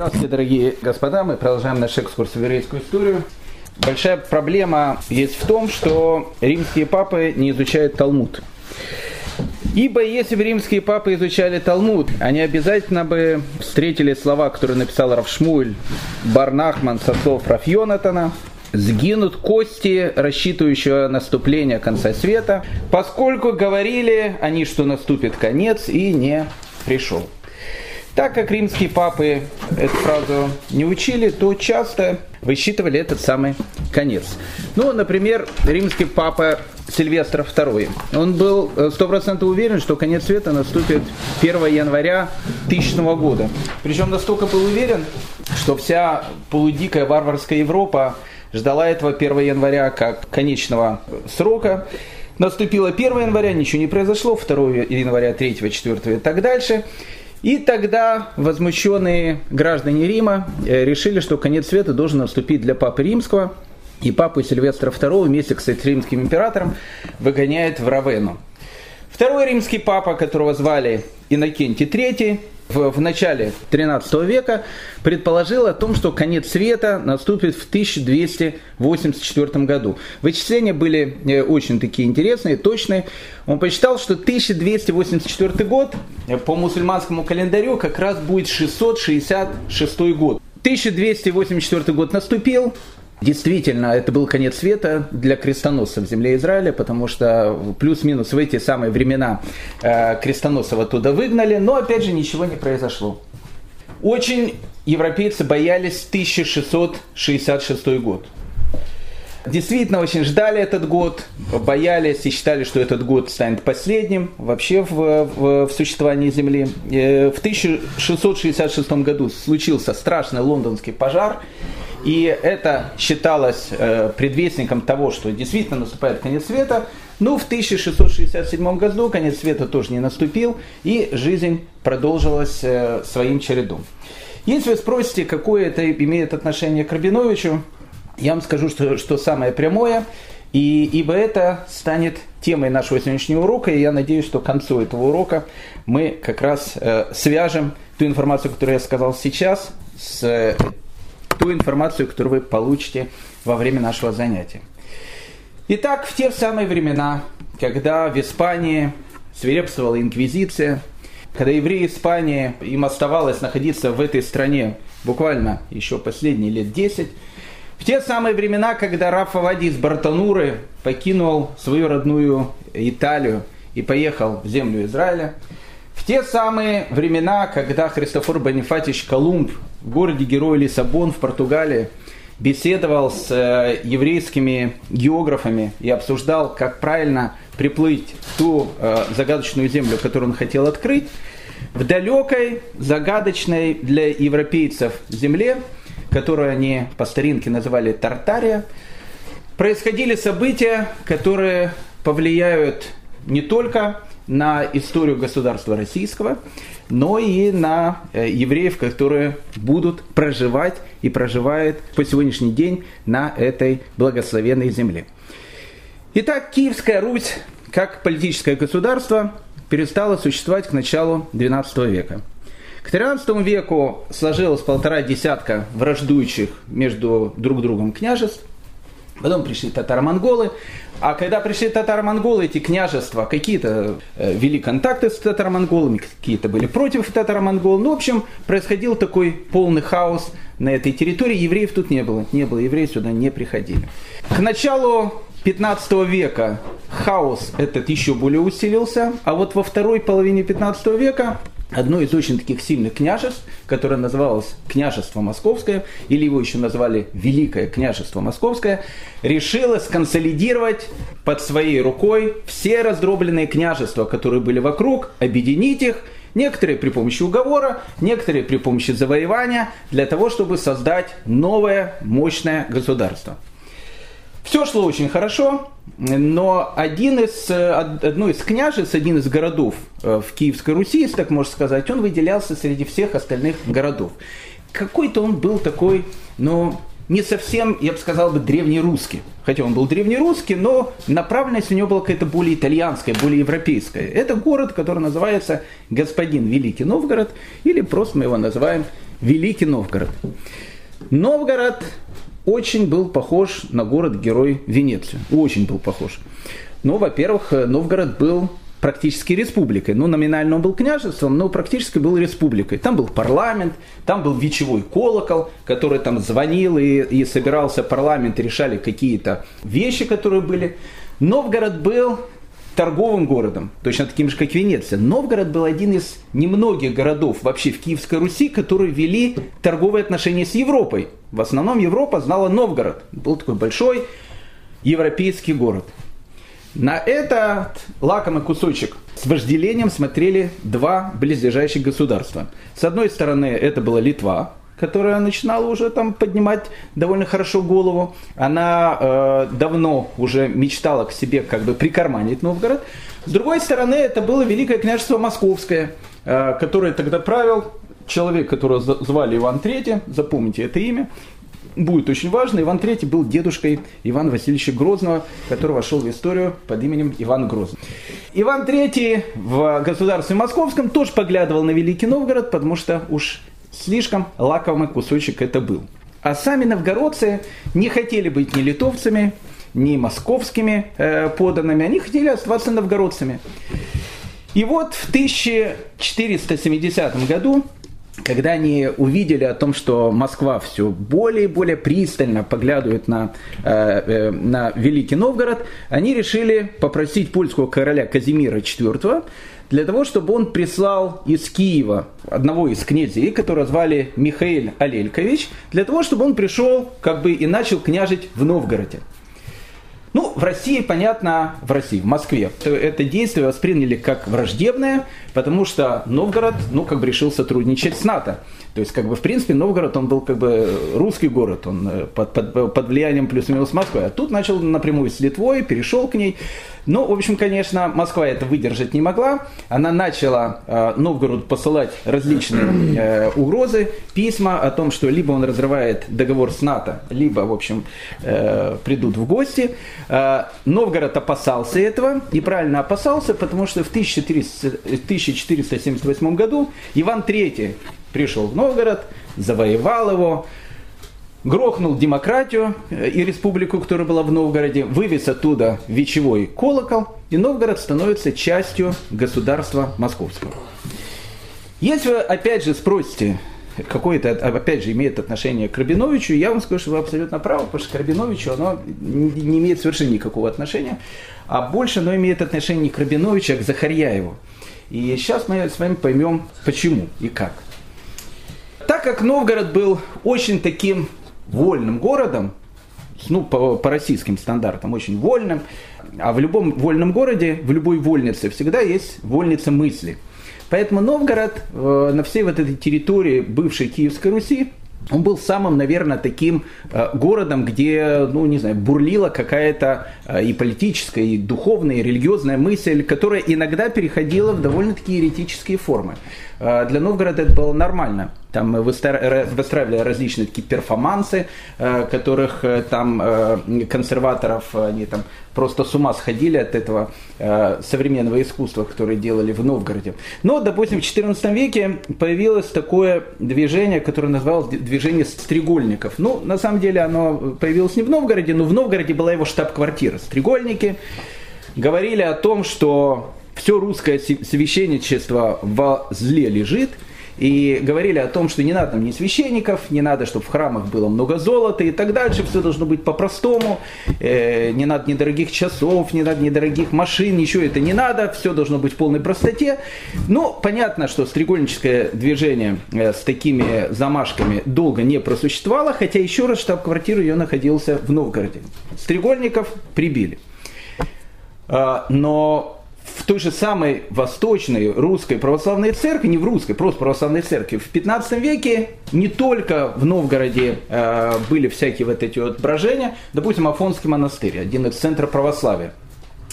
Здравствуйте, дорогие господа. Мы продолжаем наш экскурс в еврейскую историю. Большая проблема есть в том, что римские папы не изучают Талмуд. Ибо если бы римские папы изучали Талмуд, они обязательно бы встретили слова, которые написал Равшмуль, Барнахман, Сосов, Рафьонатана, сгинут кости рассчитывающего наступления конца света, поскольку говорили они, что наступит конец, и не пришел. Так как римские папы эту фразу не учили, то часто высчитывали этот самый конец. Ну, например, римский папа Сильвестр II. Он был э, сто процентов уверен, что конец света наступит 1 января 1000 года. Причем настолько был уверен, что вся полудикая варварская Европа ждала этого 1 января как конечного срока. Наступило 1 января, ничего не произошло, 2 января, 3, 4 и так дальше. И тогда возмущенные граждане Рима э, решили, что конец света должен наступить для Папы Римского. И Папу Сильвестра II вместе, кстати, с римским императором выгоняет в Равену. Второй римский папа, которого звали Иннокентий III, в, в начале 13 века предположил о том, что конец света наступит в 1284 году. Вычисления были э, очень такие интересные, точные. Он посчитал, что 1284 год э, по мусульманскому календарю как раз будет 666 год. 1284 год наступил, Действительно, это был конец света для крестоносцев в земле Израиля, потому что плюс-минус в эти самые времена э, крестоносцев оттуда выгнали, но опять же ничего не произошло. Очень европейцы боялись 1666 год. Действительно, очень ждали этот год, боялись и считали, что этот год станет последним вообще в, в, в существовании Земли. Э, в 1666 году случился страшный лондонский пожар, и это считалось э, предвестником того, что действительно наступает конец света. Но в 1667 году конец света тоже не наступил, и жизнь продолжилась э, своим чередом. Если вы спросите, какое это имеет отношение к Рабиновичу, я вам скажу, что, что самое прямое, и, ибо это станет темой нашего сегодняшнего урока, и я надеюсь, что к концу этого урока мы как раз э, свяжем ту информацию, которую я сказал сейчас, с ту информацию, которую вы получите во время нашего занятия. Итак, в те самые времена, когда в Испании свирепствовала инквизиция, когда евреи Испании, им оставалось находиться в этой стране буквально еще последние лет 10, в те самые времена, когда Рафа Вади из Бартануры покинул свою родную Италию и поехал в землю Израиля, в те самые времена, когда Христофор Бонифатич Колумб в городе Герой Лиссабон в Португалии беседовал с э, еврейскими географами и обсуждал, как правильно приплыть в ту э, загадочную землю, которую он хотел открыть, в далекой, загадочной для европейцев земле, которую они по старинке называли Тартария, происходили события, которые повлияют не только на историю государства российского, но и на э, евреев, которые будут проживать и проживают по сегодняшний день на этой благословенной земле. Итак, Киевская Русь, как политическое государство, перестала существовать к началу XII века. К XIII веку сложилось полтора десятка враждующих между друг другом княжеств. Потом пришли татаро-монголы. А когда пришли татаро-монголы, эти княжества, какие-то э, вели контакты с татаро-монголами, какие-то были против татаро-монгол. Ну, в общем, происходил такой полный хаос на этой территории. Евреев тут не было. Не было евреев, сюда не приходили. К началу 15 века хаос этот еще более усилился, а вот во второй половине 15 века одно из очень таких сильных княжеств, которое называлось княжество Московское, или его еще назвали Великое княжество Московское, решило сконсолидировать под своей рукой все раздробленные княжества, которые были вокруг, объединить их, некоторые при помощи уговора, некоторые при помощи завоевания, для того, чтобы создать новое мощное государство. Все шло очень хорошо, но один из, э, одно из княжеств, один из городов э, в Киевской Руси, если так можно сказать, он выделялся среди всех остальных городов. Какой-то он был такой, ну, не совсем, я бы сказал, бы древнерусский. Хотя он был древнерусский, но направленность у него была какая-то более итальянская, более европейская. Это город, который называется Господин Великий Новгород, или просто мы его называем Великий Новгород. Новгород очень был похож на город-герой Венецию. Очень был похож. Ну, во-первых, Новгород был практически республикой. Ну, номинально он был княжеством, но практически был республикой. Там был парламент, там был вечевой колокол, который там звонил и, и собирался парламент, решали какие-то вещи, которые были. Новгород был торговым городом, точно таким же, как Венеция. Новгород был один из немногих городов вообще в Киевской Руси, которые вели торговые отношения с Европой. В основном Европа знала Новгород. Был такой большой европейский город. На этот лакомый кусочек с вожделением смотрели два близлежащих государства. С одной стороны, это была Литва, которая начинала уже там поднимать довольно хорошо голову. Она э, давно уже мечтала к себе как бы прикарманить Новгород. С другой стороны, это было Великое княжество Московское, э, которое тогда правил человек, которого звали Иван III, запомните это имя, будет очень важно. Иван III был дедушкой Ивана Васильевича Грозного, который вошел в историю под именем Иван Грозный. Иван III в государстве московском тоже поглядывал на Великий Новгород, потому что уж слишком лакомый кусочек это был. А сами новгородцы не хотели быть ни литовцами, ни московскими э, поданными, они хотели оставаться новгородцами. И вот в 1470 году когда они увидели о том, что Москва все более и более пристально поглядывает на, э, э, на Великий Новгород, они решили попросить польского короля Казимира IV для того, чтобы он прислал из Киева одного из князей, которого звали Михаил Алелькович, для того, чтобы он пришел как бы и начал княжить в Новгороде. Ну, в России, понятно, в России, в Москве, это действие восприняли как враждебное, потому что Новгород, ну, как бы решил сотрудничать с НАТО. То есть, как бы, в принципе, Новгород, он был как бы русский город, он э, под, под, под влиянием плюс-минус Москвы. А тут начал напрямую с Литвой, перешел к ней. Ну, в общем, конечно, Москва это выдержать не могла. Она начала э, Новгороду посылать различные э, угрозы, письма о том, что либо он разрывает договор с НАТО, либо, в общем, э, придут в гости. Э, Новгород опасался этого, и правильно опасался, потому что в 1400, 1478 году Иван III пришел в Новгород, завоевал его, грохнул демократию э, и республику, которая была в Новгороде, вывез оттуда вечевой колокол, и Новгород становится частью государства московского. Если вы, опять же, спросите, какое это, опять же, имеет отношение к Рабиновичу, я вам скажу, что вы абсолютно правы, потому что к Рабиновичу оно не имеет совершенно никакого отношения, а больше оно имеет отношение не к Рабиновичу, а к Захарьяеву. И сейчас мы с вами поймем, почему и как. Так как Новгород был очень таким вольным городом, ну, по, по российским стандартам, очень вольным, а в любом вольном городе, в любой вольнице всегда есть вольница мысли. Поэтому Новгород э, на всей вот этой территории бывшей Киевской Руси он был самым, наверное, таким э, городом, где, ну, не знаю, бурлила какая-то э, и политическая, и духовная, и религиозная мысль, которая иногда переходила в довольно-таки еретические формы. Э, для Новгорода это было нормально. Там выстраивали различные такие перформансы, э, которых э, там консерваторов, они там просто с ума сходили от этого современного искусства, которое делали в Новгороде. Но, допустим, в XIV веке появилось такое движение, которое называлось движение стрегольников. Ну, на самом деле оно появилось не в Новгороде, но в Новгороде была его штаб-квартира. Стрегольники говорили о том, что все русское священничество во зле лежит, и говорили о том, что не надо нам ни священников, не надо, чтобы в храмах было много золота и так дальше, все должно быть по-простому, э, не надо ни дорогих часов, не надо ни дорогих машин, ничего это не надо, все должно быть в полной простоте. Ну, понятно, что стрегольническое движение э, с такими замашками долго не просуществовало, хотя еще раз штаб-квартира ее находился в Новгороде. Стрегольников прибили. Э, но в той же самой восточной русской православной церкви, не в русской, просто православной церкви, в 15 веке не только в Новгороде э, были всякие вот эти вот брожения, допустим, Афонский монастырь, один из центров православия.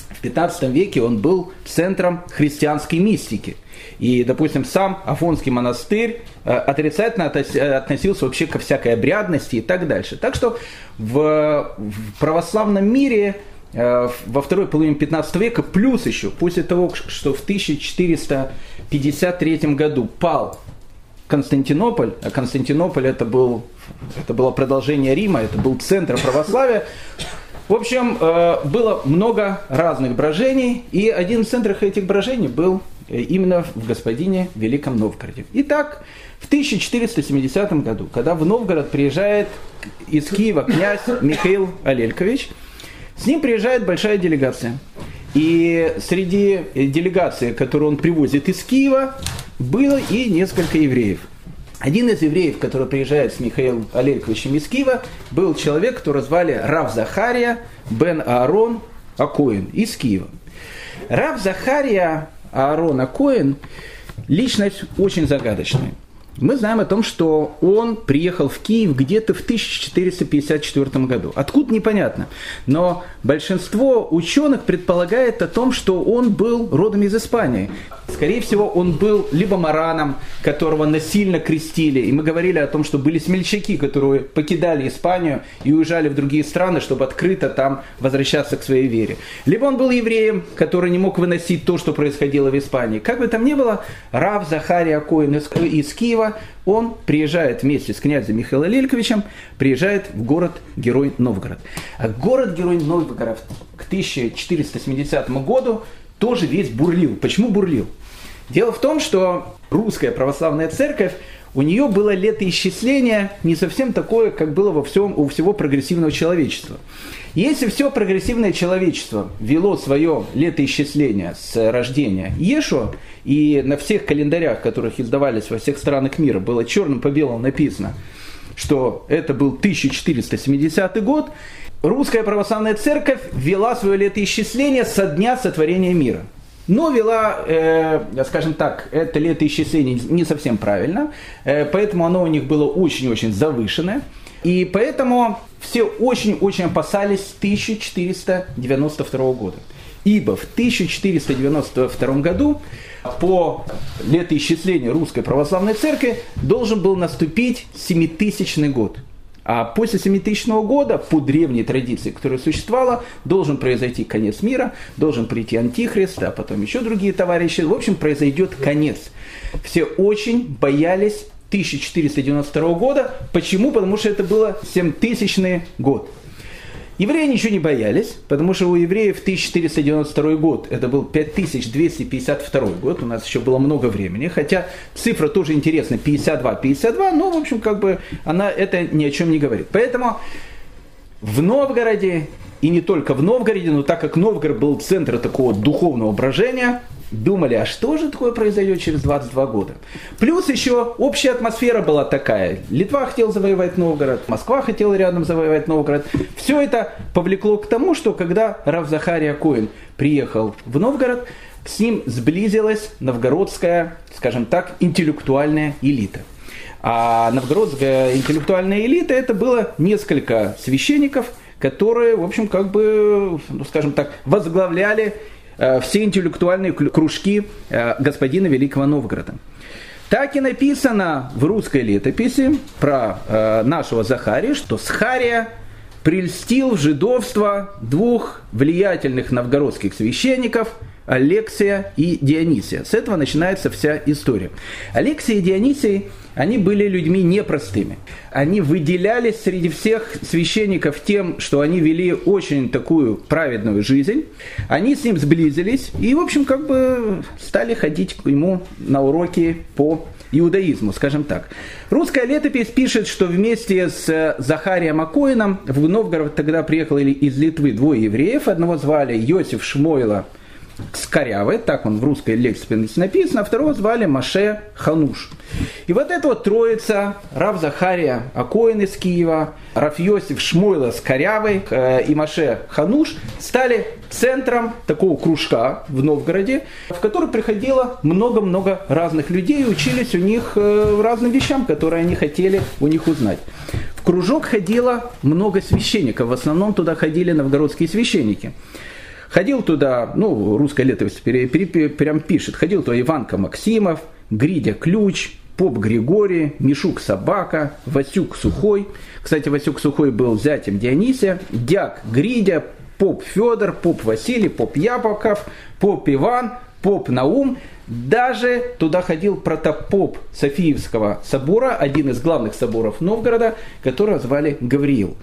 В 15 веке он был центром христианской мистики. И, допустим, сам Афонский монастырь э, отрицательно относился вообще ко всякой обрядности и так дальше. Так что в, в православном мире Э, во второй половине 15 века, плюс еще, после того, что в 1453 году пал Константинополь, а Константинополь это, был, это было продолжение Рима, это был центр православия. В общем, э, было много разных брожений, и один из центров этих брожений был э, именно в господине Великом Новгороде. Итак, в 1470 году, когда в Новгород приезжает из Киева князь Михаил Алелькович, с ним приезжает большая делегация. И среди делегации, которую он привозит из Киева, было и несколько евреев. Один из евреев, который приезжает с Михаилом Алельковичем из Киева, был человек, которого звали Рав Захария бен Аарон Акоин из Киева. Рав Захария Аарон Акоин – личность очень загадочная. Мы знаем о том, что он приехал в Киев где-то в 1454 году. Откуда непонятно. Но большинство ученых предполагает о том, что он был родом из Испании. Скорее всего, он был либо мараном, которого насильно крестили. И мы говорили о том, что были смельчаки, которые покидали Испанию и уезжали в другие страны, чтобы открыто там возвращаться к своей вере. Либо он был евреем, который не мог выносить то, что происходило в Испании. Как бы там ни было, Рав Захария Коин из Киева он приезжает вместе с князем Михаилом Лельковичем, приезжает в город-герой Новгород. А город-герой Новгород к 1470 году тоже весь бурлил. Почему бурлил? Дело в том, что русская православная церковь у нее было летоисчисление не совсем такое, как было во всем, у всего прогрессивного человечества. Если все прогрессивное человечество вело свое летоисчисление с рождения Ешуа, и на всех календарях, которых издавались во всех странах мира, было черным по белому написано, что это был 1470 год, русская православная церковь вела свое летоисчисление со дня сотворения мира – но вела, э, скажем так, это летоисчисление не совсем правильно, э, поэтому оно у них было очень-очень завышенное. И поэтому все очень-очень опасались 1492 года. Ибо в 1492 году по летоисчислению Русской Православной Церкви должен был наступить 7000 год. А после 7000 года, по древней традиции, которая существовала, должен произойти конец мира, должен прийти Антихрист, а потом еще другие товарищи. В общем, произойдет конец. Все очень боялись 1492 года. Почему? Потому что это было 7000 год. Евреи ничего не боялись, потому что у евреев 1492 год, это был 5252 год, у нас еще было много времени, хотя цифра тоже интересная, 52, 52, но, в общем, как бы она это ни о чем не говорит. Поэтому в Новгороде, и не только в Новгороде, но так как Новгород был центр такого духовного брожения, думали, а что же такое произойдет через 22 года. Плюс еще общая атмосфера была такая. Литва хотела завоевать Новгород, Москва хотела рядом завоевать Новгород. Все это повлекло к тому, что когда Рав Захария Коин приехал в Новгород, с ним сблизилась новгородская, скажем так, интеллектуальная элита. А новгородская интеллектуальная элита это было несколько священников, которые, в общем, как бы, ну, скажем так, возглавляли все интеллектуальные кружки э, господина Великого Новгорода. Так и написано в русской летописи про э, нашего Захария, что Схария прельстил в жидовство двух влиятельных новгородских священников – Алексия и Дионисия. С этого начинается вся история. Алексия и Дионисий, они были людьми непростыми. Они выделялись среди всех священников тем, что они вели очень такую праведную жизнь. Они с ним сблизились и, в общем, как бы стали ходить к нему на уроки по иудаизму, скажем так. Русская летопись пишет, что вместе с Захарием Акоином в Новгород тогда приехали из Литвы двое евреев. Одного звали Йосиф Шмойла Скорявый, так он в русской лексике написано, а второго звали Маше Хануш. И вот эта вот троица, Рав Захария Акоин из Киева, Рав Йосиф Шмойла Скорявый э, и Маше Хануш стали центром такого кружка в Новгороде, в который приходило много-много разных людей и учились у них э, разным вещам, которые они хотели у них узнать. В кружок ходило много священников, в основном туда ходили новгородские священники. Ходил туда, ну, русская летопись прям пишет, ходил туда Иванка Максимов, Гридя Ключ, Поп Григорий, Мишук Собака, Васюк Сухой. Кстати, Васюк Сухой был зятем Дионисия, Дяк Гридя, Поп Федор, Поп Василий, Поп Яблоков, Поп Иван, Поп Наум. Даже туда ходил протопоп Софиевского собора, один из главных соборов Новгорода, которого звали Гавриил.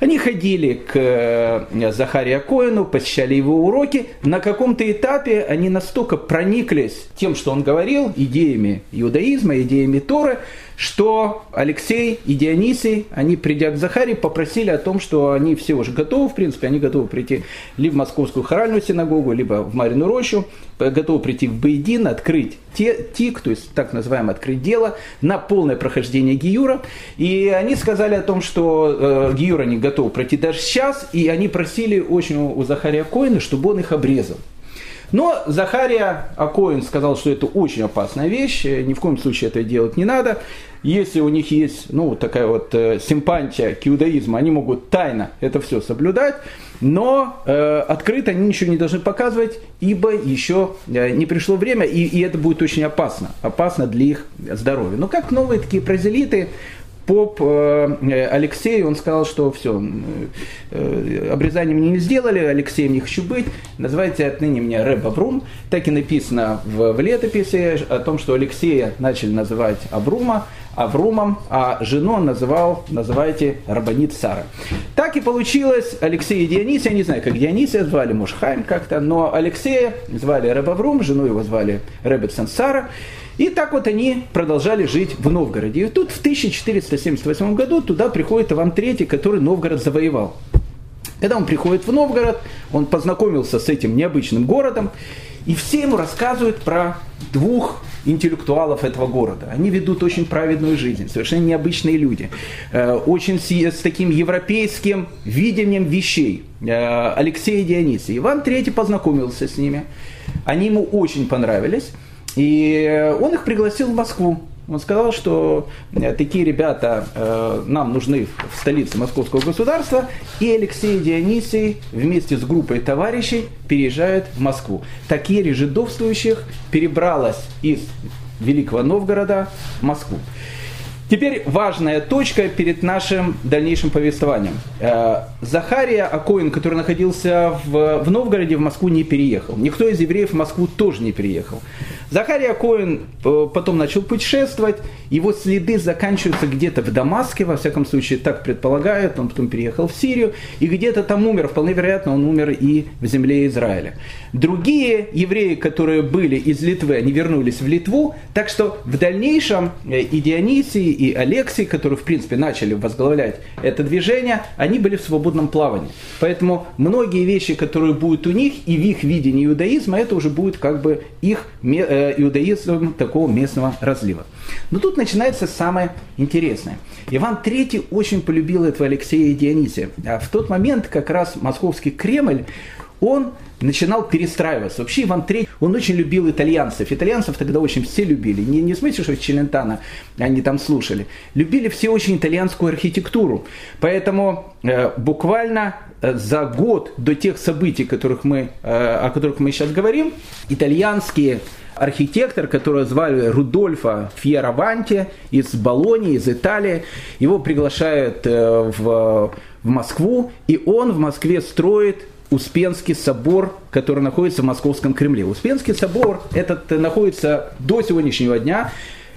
Они ходили к э, Захарию Коину, посещали его уроки. На каком-то этапе они настолько прониклись тем, что он говорил, идеями иудаизма, идеями Торы, что Алексей и Дионисий, они, придя к Захарии, попросили о том, что они все уже готовы, в принципе, они готовы прийти либо в Московскую хоральную синагогу, либо в Марину рощу, готовы прийти в Бейдин, открыть те, тик, то есть так называемое открыть дело, на полное прохождение Гиюра. И они сказали о том, что э, Гиюра не готовы пройти даже сейчас, и они просили очень у Захария Коина, чтобы он их обрезал. Но Захария Акоин сказал, что это очень опасная вещь, ни в коем случае это делать не надо. Если у них есть ну, такая вот э, симпатия к иудаизму, они могут тайно это все соблюдать, но э, открыто они ничего не должны показывать, ибо еще э, не пришло время, и, и это будет очень опасно, опасно для их здоровья. Но как новые такие прозелиты, поп э, Алексей, он сказал, что все, э, обрезание мне не сделали, Алексеем не хочу быть, называйте отныне меня Рэб Абрум. Так и написано в, в летописи о том, что Алексея начали называть Абрума, Аврумом, а жену он называл, называйте, Рабанит Сара. Так и получилось, Алексей и я не знаю, как Дионисия звали, может, Хайм как-то, но Алексея звали Рэб Аврум, жену его звали Рэбет Сансара. И так вот они продолжали жить в Новгороде. И тут в 1478 году туда приходит Иван III, который Новгород завоевал. Когда он приходит в Новгород, он познакомился с этим необычным городом, и все ему рассказывают про двух интеллектуалов этого города. Они ведут очень праведную жизнь, совершенно необычные люди, э, очень с, с таким европейским видением вещей. Э, Алексей и Дионисий. Иван III познакомился с ними, они ему очень понравились. И он их пригласил в Москву. Он сказал, что э, такие ребята э, нам нужны в столице московского государства, и Алексей Дионисий вместе с группой товарищей переезжают в Москву. Такие жидовствующих перебралось из Великого Новгорода в Москву. Теперь важная точка перед нашим дальнейшим повествованием. Э, Захария Акоин, который находился в, в Новгороде, в Москву не переехал. Никто из евреев в Москву тоже не переехал. Захария Коин э, потом начал путешествовать, его следы заканчиваются где-то в Дамаске, во всяком случае так предполагают, он потом переехал в Сирию, и где-то там умер, вполне вероятно, он умер и в земле Израиля. Другие евреи, которые были из Литвы, они вернулись в Литву, так что в дальнейшем э, и Дионисий, и Алексий, которые, в принципе, начали возглавлять это движение, они были в свободном плавании. Поэтому многие вещи, которые будут у них, и в их видении иудаизма, это уже будет как бы их э, иудаизм такого местного разлива. Но тут начинается самое интересное. Иван III очень полюбил этого Алексея и Дионисия. А в тот момент как раз московский Кремль, он начинал перестраиваться. Вообще Иван III, он очень любил итальянцев. Итальянцев тогда очень все любили. Не, не в смысле, что Челентано они там слушали. Любили все очень итальянскую архитектуру. Поэтому э, буквально э, за год до тех событий, которых мы, э, о которых мы сейчас говорим, итальянские архитектор, которого звали Рудольфа Фьераванти из Болонии, из Италии. Его приглашают э, в, в Москву, и он в Москве строит Успенский собор, который находится в Московском Кремле. Успенский собор этот находится до сегодняшнего дня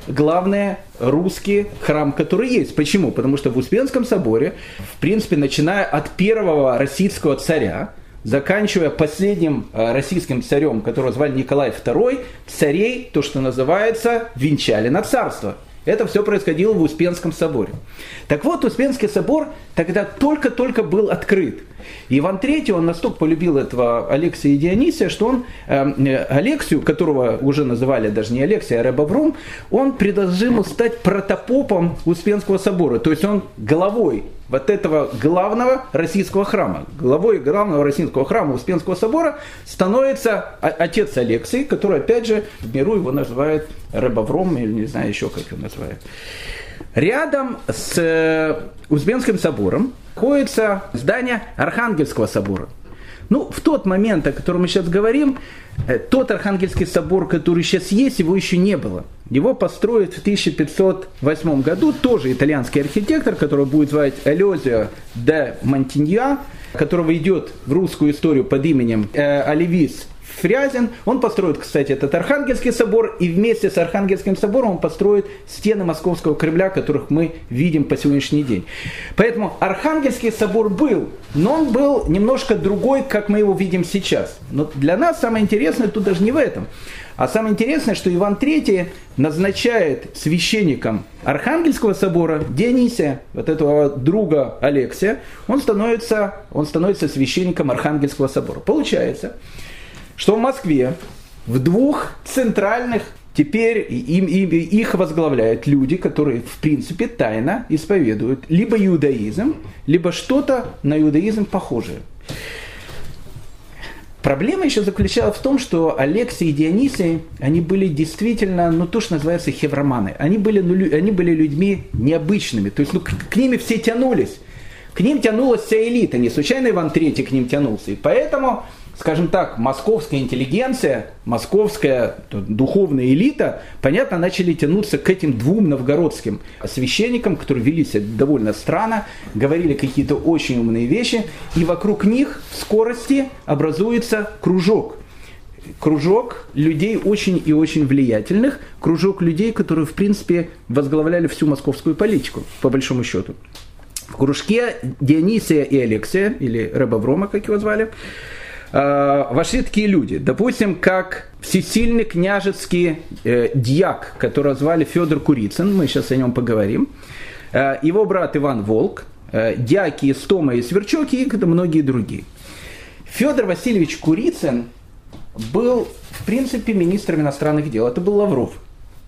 главный русский храм, который есть. Почему? Потому что в Успенском соборе, в принципе, начиная от первого российского царя, заканчивая последним э, российским царем, которого звали Николай II, царей, то, что называется, венчали на царство. Это все происходило в Успенском соборе. Так вот, Успенский собор тогда только-только был открыт. Иван III, он настолько полюбил этого Алексия и Дионисия, что он э, Алексию, которого уже называли даже не Алексия, а Ребаврум, он предложил стать протопопом Успенского собора. То есть он головой вот этого главного российского храма. Главой главного российского храма Успенского собора становится отец Алексей, который, опять же, в миру его называют Рыбовром, или не знаю еще, как его называют. Рядом с э, Успенским собором находится здание Архангельского собора. Ну, в тот момент, о котором мы сейчас говорим, э, тот Архангельский собор, который сейчас есть, его еще не было. Его построят в 1508 году тоже итальянский архитектор, который будет звать Элезио де Монтинья, которого идет в русскую историю под именем э, Оливис Фрязин. Он построит, кстати, этот Архангельский собор, и вместе с Архангельским собором он построит стены Московского Кремля, которых мы видим по сегодняшний день. Поэтому Архангельский собор был, но он был немножко другой, как мы его видим сейчас. Но для нас самое интересное тут даже не в этом. А самое интересное, что Иван III назначает священником Архангельского собора Дионисия, вот этого друга Алексия, он становится, он становится священником Архангельского собора. Получается, что в Москве в двух центральных Теперь им, им, их возглавляют люди, которые в принципе тайно исповедуют либо иудаизм, либо что-то на иудаизм похожее. Проблема еще заключалась в том, что Алексей и Дионисий, они были действительно, ну то, что называется хевроманы. Они были, ну, они были людьми необычными, то есть ну, к, к ними все тянулись. К ним тянулась вся элита, не случайно Иван III к ним тянулся. И поэтому скажем так, московская интеллигенция, московская духовная элита, понятно, начали тянуться к этим двум новгородским священникам, которые вели себя довольно странно, говорили какие-то очень умные вещи, и вокруг них в скорости образуется кружок. Кружок людей очень и очень влиятельных, кружок людей, которые, в принципе, возглавляли всю московскую политику, по большому счету. В кружке Дионисия и Алексия, или Рабаврома, как его звали, э, вошли такие люди, допустим, как всесильный княжеский э, дьяк, которого звали Федор Курицын, мы сейчас о нем поговорим, э, его брат Иван Волк, э, дьяки Стома и Сверчок и многие другие. Федор Васильевич Курицын был, в принципе, министром иностранных дел. Это был Лавров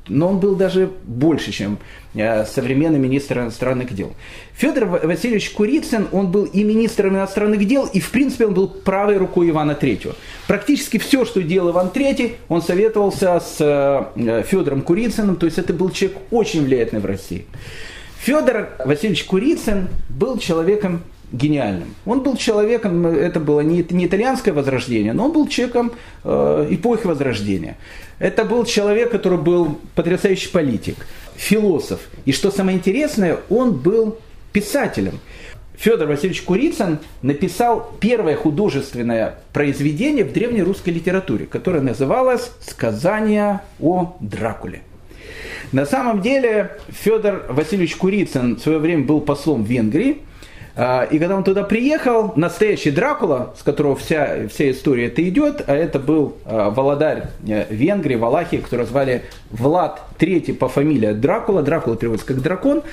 но он был даже больше, чем э, современный министр иностранных дел. Федор Васильевич Курицын, он был и министром иностранных дел, и в принципе он был правой рукой Ивана III. Практически все, что делал Иван III, он советовался с э, Федором Курицыным, то есть это был человек очень влиятельный в России. Федор Васильевич Курицын был человеком гениальным. Он был человеком, это было не, не итальянское возрождение, но он был человеком э, эпохи возрождения. Это был человек, который был потрясающий политик, философ. И что самое интересное, он был писателем. Федор Васильевич Курицын написал первое художественное произведение в древней русской литературе, которое называлось «Сказание о Дракуле». На самом деле Федор Васильевич Курицын в свое время был послом в Венгрии, и когда он туда приехал, настоящий Дракула, с которого вся, вся история это идет, а это был а, володарь э, Венгрии, Валахии, которого звали Влад III по фамилии Дракула. Дракула переводится как дракон.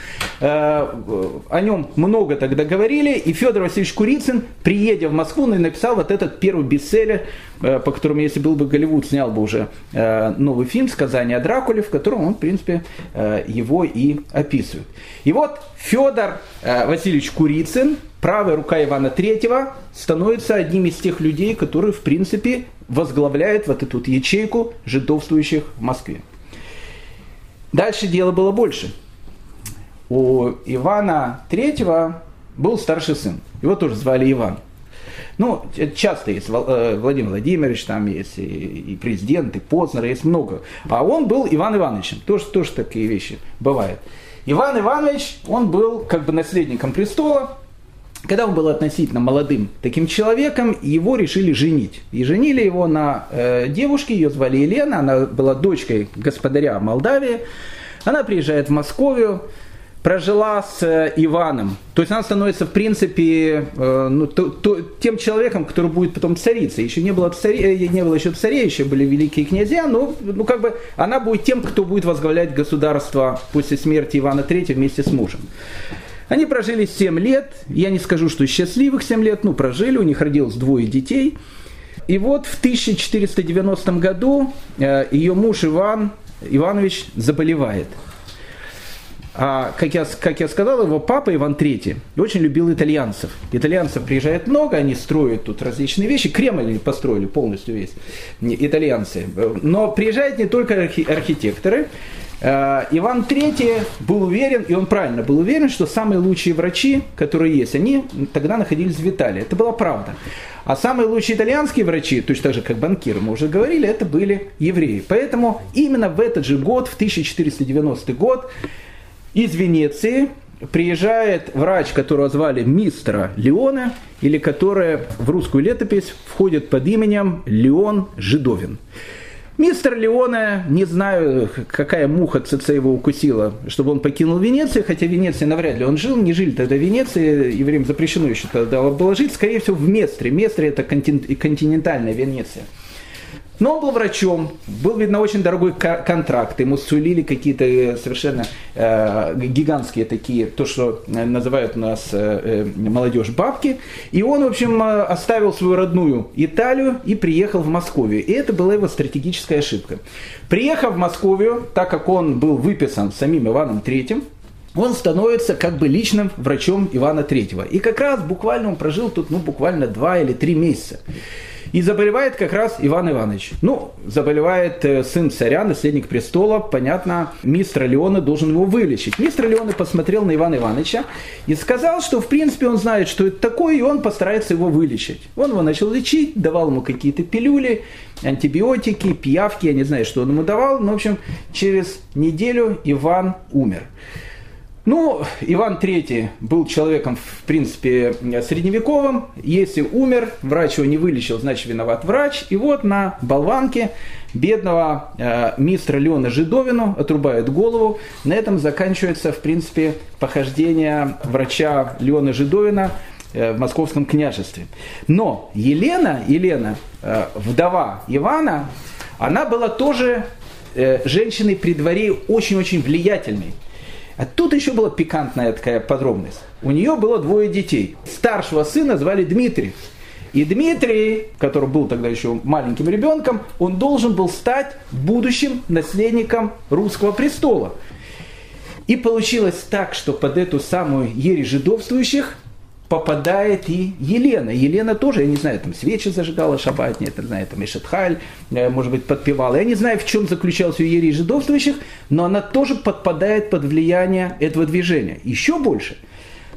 А, о нем много тогда говорили. И Федор Васильевич Курицын, приедя в Москву, написал вот этот первый бестселлер, э, по которому, если был бы Голливуд, снял бы уже э, новый фильм «Сказание о Дракуле», в котором он, в принципе, его и описывает. И вот Федор Васильевич Курицын, правая рука Ивана III, становится одним из тех людей, которые, в принципе, возглавляют вот эту вот ячейку жидовствующих в Москве. Дальше дело было больше. У Ивана III был старший сын. Его тоже звали Иван. Ну, часто есть э, Владимир Владимирович, там есть и президент, и Познер, есть много. А он был Иван Ивановичем. Тоже, тоже такие вещи бывают. Иван Иванович, он был как бы наследником престола, когда он был относительно молодым таким человеком, его решили женить. И женили его на э, девушке, ее звали Елена, она была дочкой господаря Молдавии. Она приезжает в Московию, прожила с э, Иваном. То есть она становится, в принципе, э, ну, то, то, тем человеком, который будет потом царицей. Еще не было, царе, э, не было еще царей, еще были великие князья, но ну, как бы она будет тем, кто будет возглавлять государство после смерти Ивана III вместе с мужем. Они прожили 7 лет, я не скажу, что счастливых 7 лет, ну прожили, у них родилось двое детей. И вот в 1490 году э, ее муж Иван Иванович заболевает. А, как, я, как я сказал, его папа Иван III очень любил итальянцев. Итальянцев приезжает много, они строят тут различные вещи. Кремль построили полностью весь, итальянцы. Но приезжают не только архи- архитекторы, Э, Иван III был уверен, и он правильно был уверен, что самые лучшие врачи, которые есть, они тогда находились в Италии. Это была правда. А самые лучшие итальянские врачи, точно так же как банкиры, мы уже говорили, это были евреи. Поэтому именно в этот же год, в 1490 год, из Венеции приезжает врач, которого звали мистера Леона, или которая в русскую летопись входит под именем Леон Жидовин. Мистер Леоне, не знаю, какая муха ЦЦ его укусила, чтобы он покинул Венецию, хотя в Венеции навряд ли он жил, не жили тогда в Венеции, евреям запрещено еще тогда было жить, скорее всего, в Местре. Местре – это континентальная Венеция. Но он был врачом, был, видно, очень дорогой контракт, ему сулили какие-то э, совершенно э, гигантские такие, то, что э, называют у нас э, э, молодежь бабки. И он, в общем, оставил свою родную Италию и приехал в Московию. И это была его стратегическая ошибка. Приехав в Московию, так как он был выписан самим Иваном III, он становится как бы личным врачом Ивана III. И как раз буквально он прожил тут, ну, буквально два или три месяца. И заболевает как раз Иван Иванович. Ну, заболевает э, сын царя, наследник престола. Понятно, мистер Леона должен его вылечить. Мистер Леона посмотрел на Ивана Ивановича и сказал, что в принципе он знает, что это такое, и он постарается его вылечить. Он его начал лечить, давал ему какие-то пилюли, антибиотики, пиявки, я не знаю, что он ему давал. Но, в общем, через неделю Иван умер. Ну, Иван III был человеком, в принципе, средневековым. Если умер, врач его не вылечил, значит, виноват врач. И вот на болванке бедного э, мистера Леона Жидовину отрубают голову. На этом заканчивается, в принципе, похождение врача Леона Жидовина э, в московском княжестве. Но Елена, Елена, э, вдова Ивана, она была тоже э, женщиной при дворе очень-очень влиятельной. А тут еще была пикантная такая подробность. У нее было двое детей. Старшего сына звали Дмитрий. И Дмитрий, который был тогда еще маленьким ребенком, он должен был стать будущим наследником русского престола. И получилось так, что под эту самую ересь жидовствующих попадает и Елена. Елена тоже, я не знаю, там свечи зажигала шаббат, нет, не знаю, там Ишетхаль, э, может быть, подпевала. Я не знаю, в чем заключалась у ерей жидовствующих, но она тоже подпадает под влияние этого движения. Еще больше.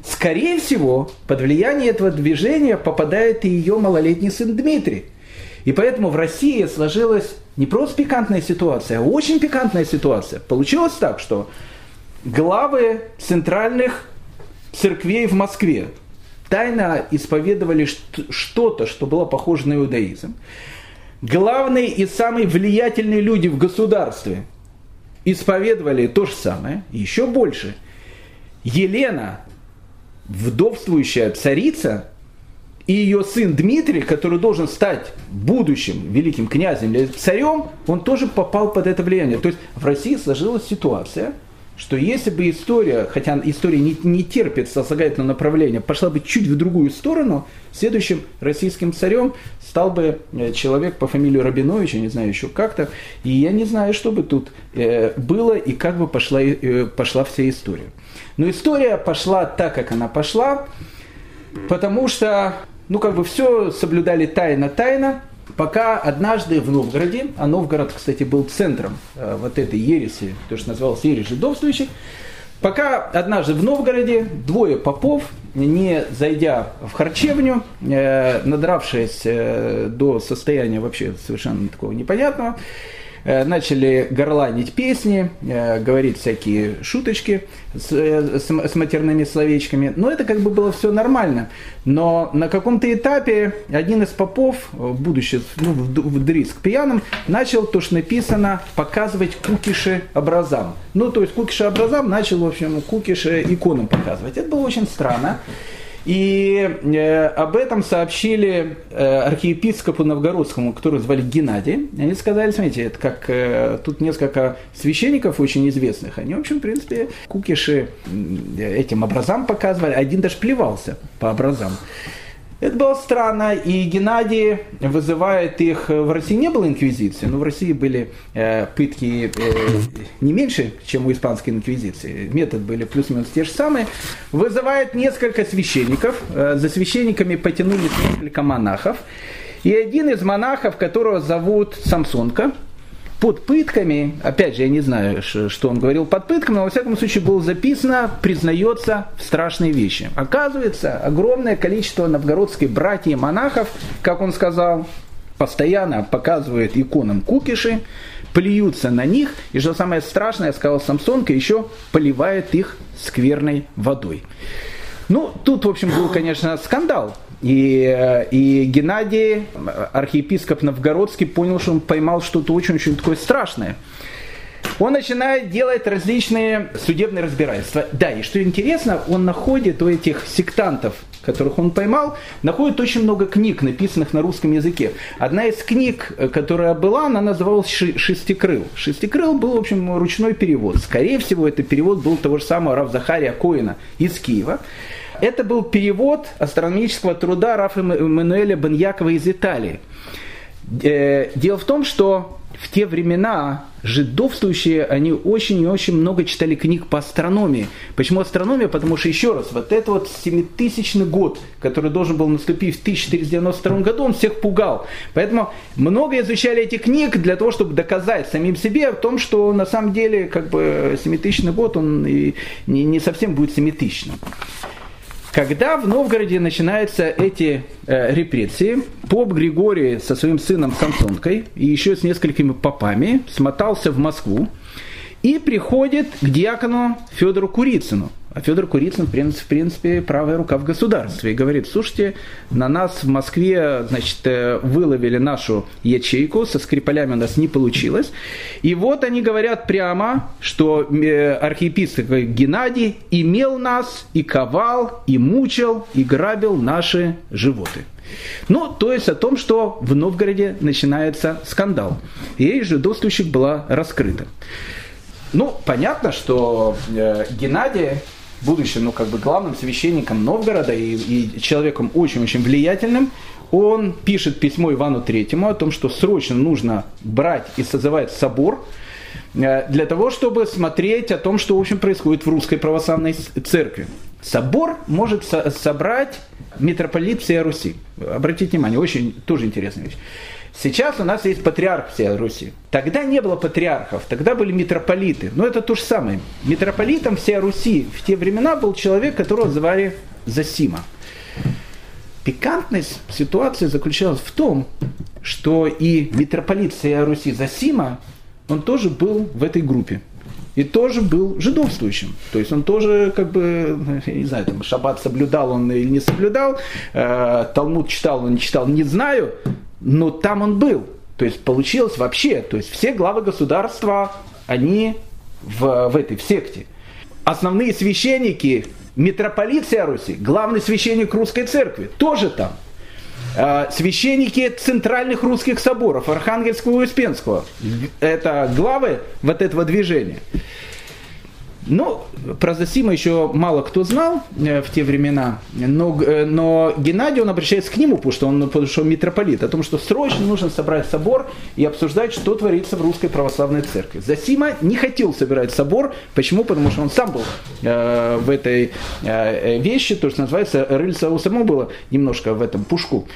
Скорее всего, под влияние этого движения попадает и ее малолетний сын Дмитрий. И поэтому в России сложилась не просто пикантная ситуация, а очень пикантная ситуация. Получилось так, что главы центральных церквей в Москве, тайно исповедовали что-то, что было похоже на иудаизм. Главные и самые влиятельные люди в государстве исповедовали то же самое, еще больше. Елена, вдовствующая царица, и ее сын Дмитрий, который должен стать будущим великим князем или царем, он тоже попал под это влияние. То есть в России сложилась ситуация – что если бы история, хотя история не, не терпит сослагательного направления, пошла бы чуть в другую сторону, следующим российским царем стал бы э, человек по фамилии Рабинович, я не знаю еще как-то, и я не знаю, что бы тут э, было и как бы пошла, э, пошла вся история. Но история пошла так, как она пошла, потому что, ну как бы все соблюдали тайно-тайно, Пока однажды в Новгороде, а Новгород, кстати, был центром э, вот этой ереси, то, что называлось ересь жидовствующих, Пока однажды в Новгороде двое попов, не зайдя в харчевню, э, надравшись э, до состояния вообще совершенно такого непонятного, начали горланить песни, э, говорить всякие шуточки с, э, с, с матерными словечками. Но это как бы было все нормально. Но на каком-то этапе один из попов, будучи ну, в дриск пьяным, начал то, что написано, показывать кукиши образам. Ну, то есть кукиши образам начал, в общем, кукиши иконам показывать. Это было очень странно. И э, об этом сообщили э, архиепископу Новгородскому, которого звали Геннадий. Они сказали, смотрите, это как э, тут несколько священников очень известных. Они, в общем, в принципе, кукиши этим образам показывали. Один даже плевался по образам. Это было странно, и Геннадий вызывает их, в России не было инквизиции, но в России были э, пытки э, не меньше, чем у испанской инквизиции, метод были плюс-минус те же самые, вызывает несколько священников, э, за священниками потянулись несколько монахов, и один из монахов, которого зовут Самсонка, под пытками, опять же, я не знаю, что он говорил под пытками, но во всяком случае было записано, признается в страшные вещи. Оказывается, огромное количество новгородских братьев и монахов, как он сказал, постоянно показывает иконам кукиши, плюются на них, и что самое страшное, сказал Самсонка, еще поливает их скверной водой. Ну, тут, в общем, был, конечно, скандал. И, и Геннадий, архиепископ Новгородский, понял, что он поймал что-то очень-очень такое страшное. Он начинает делать различные судебные разбирательства. Да, и что интересно, он находит у этих сектантов, которых он поймал, находит очень много книг, написанных на русском языке. Одна из книг, которая была, она называлась «Шестикрыл». «Шестикрыл» был, в общем, ручной перевод. Скорее всего, это перевод был того же самого Рав Захария Коина из Киева. Это был перевод астрономического труда Рафа Эммануэля Баньякова из Италии. Э, дело в том, что в те времена жидовствующие, они очень и очень много читали книг по астрономии. Почему астрономия? Потому что, еще раз, вот этот вот 7000 год, который должен был наступить в 1492 году, он всех пугал. Поэтому много изучали этих книг для того, чтобы доказать самим себе о том, что на самом деле как бы 7000 год, он и не совсем будет 7000. Когда в Новгороде начинаются эти э, репрессии, поп Григорий со своим сыном Самсонкой и еще с несколькими попами смотался в Москву и приходит к диакону Федору Курицыну. А Федор Курицын, в принципе, правая рука в государстве. И говорит, слушайте, на нас в Москве, значит, э, выловили нашу ячейку, со скрипалями у нас не получилось. И вот они говорят прямо, что э, архиепископ Геннадий имел нас, и ковал, и мучил, и грабил наши животы. Ну, то есть о том, что в Новгороде начинается скандал. И жидовствующих была раскрыта. Ну, понятно, что э, Геннадий будучи ну, как бы главным священником Новгорода и, и человеком очень-очень влиятельным, он пишет письмо Ивану Третьему о том, что срочно нужно брать и созывать собор э, для того, чтобы смотреть о том, что в общем происходит в русской православной церкви. Собор может со- собрать митрополит всей Руси. Обратите внимание, очень тоже интересная вещь. Сейчас у нас есть патриарх всей Руси. Тогда не было патриархов, тогда были митрополиты. Но это то же самое. Митрополитом всей Руси в те времена был человек, которого звали Засима. Пикантность ситуации заключалась в том, что и митрополит всей Руси Засима, он тоже был в этой группе. И тоже был жидовствующим. То есть он тоже, как бы, я не знаю, там, шаббат соблюдал он или не соблюдал, э, Талмуд читал он не читал, не знаю, но там он был. То есть получилось вообще, то есть все главы государства, они в, в этой в секте. Основные священники, митрополит Руси, главный священник русской церкви, тоже там. А, священники центральных русских соборов, Архангельского и Успенского, это главы вот этого движения. Ну, про Зосима еще мало кто знал э, в те времена, но, э, но Геннадий, он обращается к нему, потому что он, потому что он митрополит, о том, что срочно нужно собрать собор и обсуждать, что творится в русской православной церкви. Зосима не хотел собирать собор, почему? Потому что он сам был э, в этой э, вещи, то, что называется, рыльца у самого было немножко в этом пушку.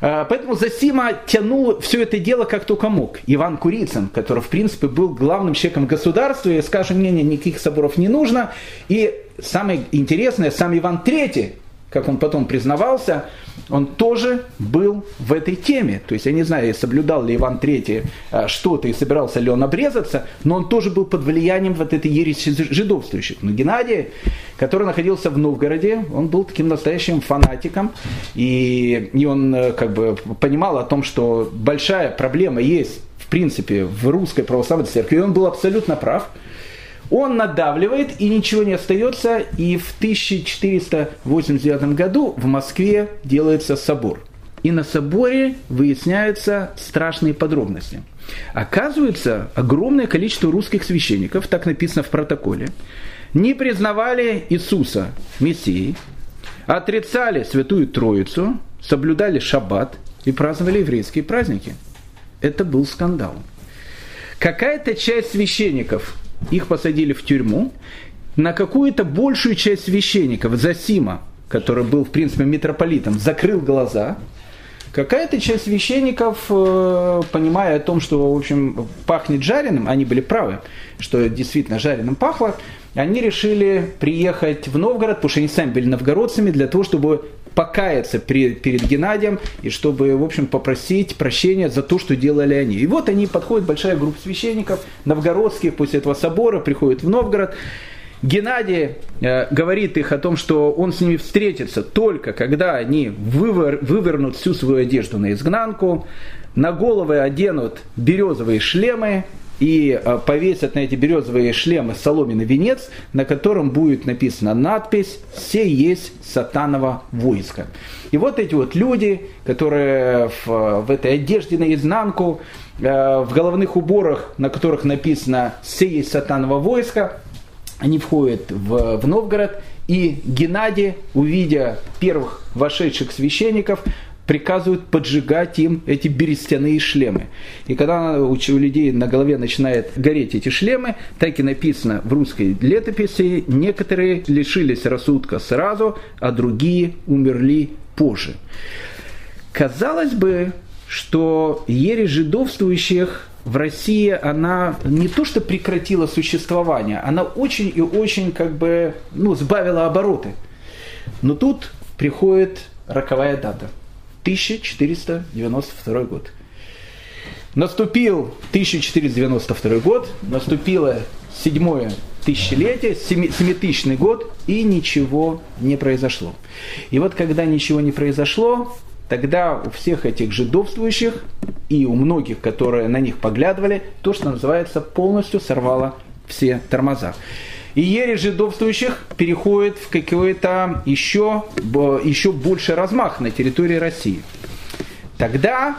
Э, поэтому Засима тянул все это дело как только мог. Иван Курицын, который, в принципе, был главным человеком государства, и, скажем, мне никаких соборов не нужно. И самое интересное, сам Иван III, как он потом признавался, он тоже был в этой теме. То есть я не знаю, соблюдал ли Иван III э, что-то и собирался ли он обрезаться, но он тоже был под влиянием вот этой ереси жидовствующих. Но Геннадий, который находился в Новгороде, он был таким настоящим фанатиком, и, и он э, как бы понимал о том, что большая проблема есть в принципе в русской православной церкви, и он был абсолютно прав – он надавливает, и ничего не остается, и в 1489 году в Москве делается собор. И на соборе выясняются страшные подробности. Оказывается, огромное количество русских священников, так написано в протоколе, не признавали Иисуса Мессией, отрицали Святую Троицу, соблюдали шаббат и праздновали еврейские праздники. Это был скандал. Какая-то часть священников их посадили в тюрьму, на какую-то большую часть священников, Засима, который был, в принципе, митрополитом, закрыл глаза. Какая-то часть священников, э, понимая о том, что, в общем, пахнет жареным, они были правы, что действительно жареным пахло, они решили приехать в Новгород, потому что они сами были новгородцами, для того, чтобы покаяться перед, перед Геннадием и чтобы, в общем, попросить прощения за то, что делали они. И вот они подходят, большая группа священников, новгородских, после этого собора, приходят в Новгород. Геннадий э, говорит их о том, что он с ними встретится только когда они вывер, вывернут всю свою одежду на изгнанку, на головы оденут березовые шлемы, и э, повесят на эти березовые шлемы соломенный венец, на котором будет написана надпись «Все есть сатаново войско». И вот эти вот люди, которые в, в этой одежде наизнанку, э, в головных уборах, на которых написано «Все есть сатаново войско», они входят в, в Новгород, и Геннадий, увидя первых вошедших священников, приказывают поджигать им эти берестяные шлемы. И когда у людей на голове начинает гореть эти шлемы, так и написано в русской летописи, некоторые лишились рассудка сразу, а другие умерли позже. Казалось бы, что ересь жидовствующих в России, она не то что прекратила существование, она очень и очень как бы ну, сбавила обороты. Но тут приходит роковая дата – 1492 год. Наступил 1492 год, наступило седьмое тысячелетие, семитысячный год, и ничего не произошло. И вот когда ничего не произошло, тогда у всех этих жидовствующих и у многих, которые на них поглядывали, то, что называется, полностью сорвало все тормоза. И ересь жидовствующих переходит в какой-то еще, еще больше размах на территории России. Тогда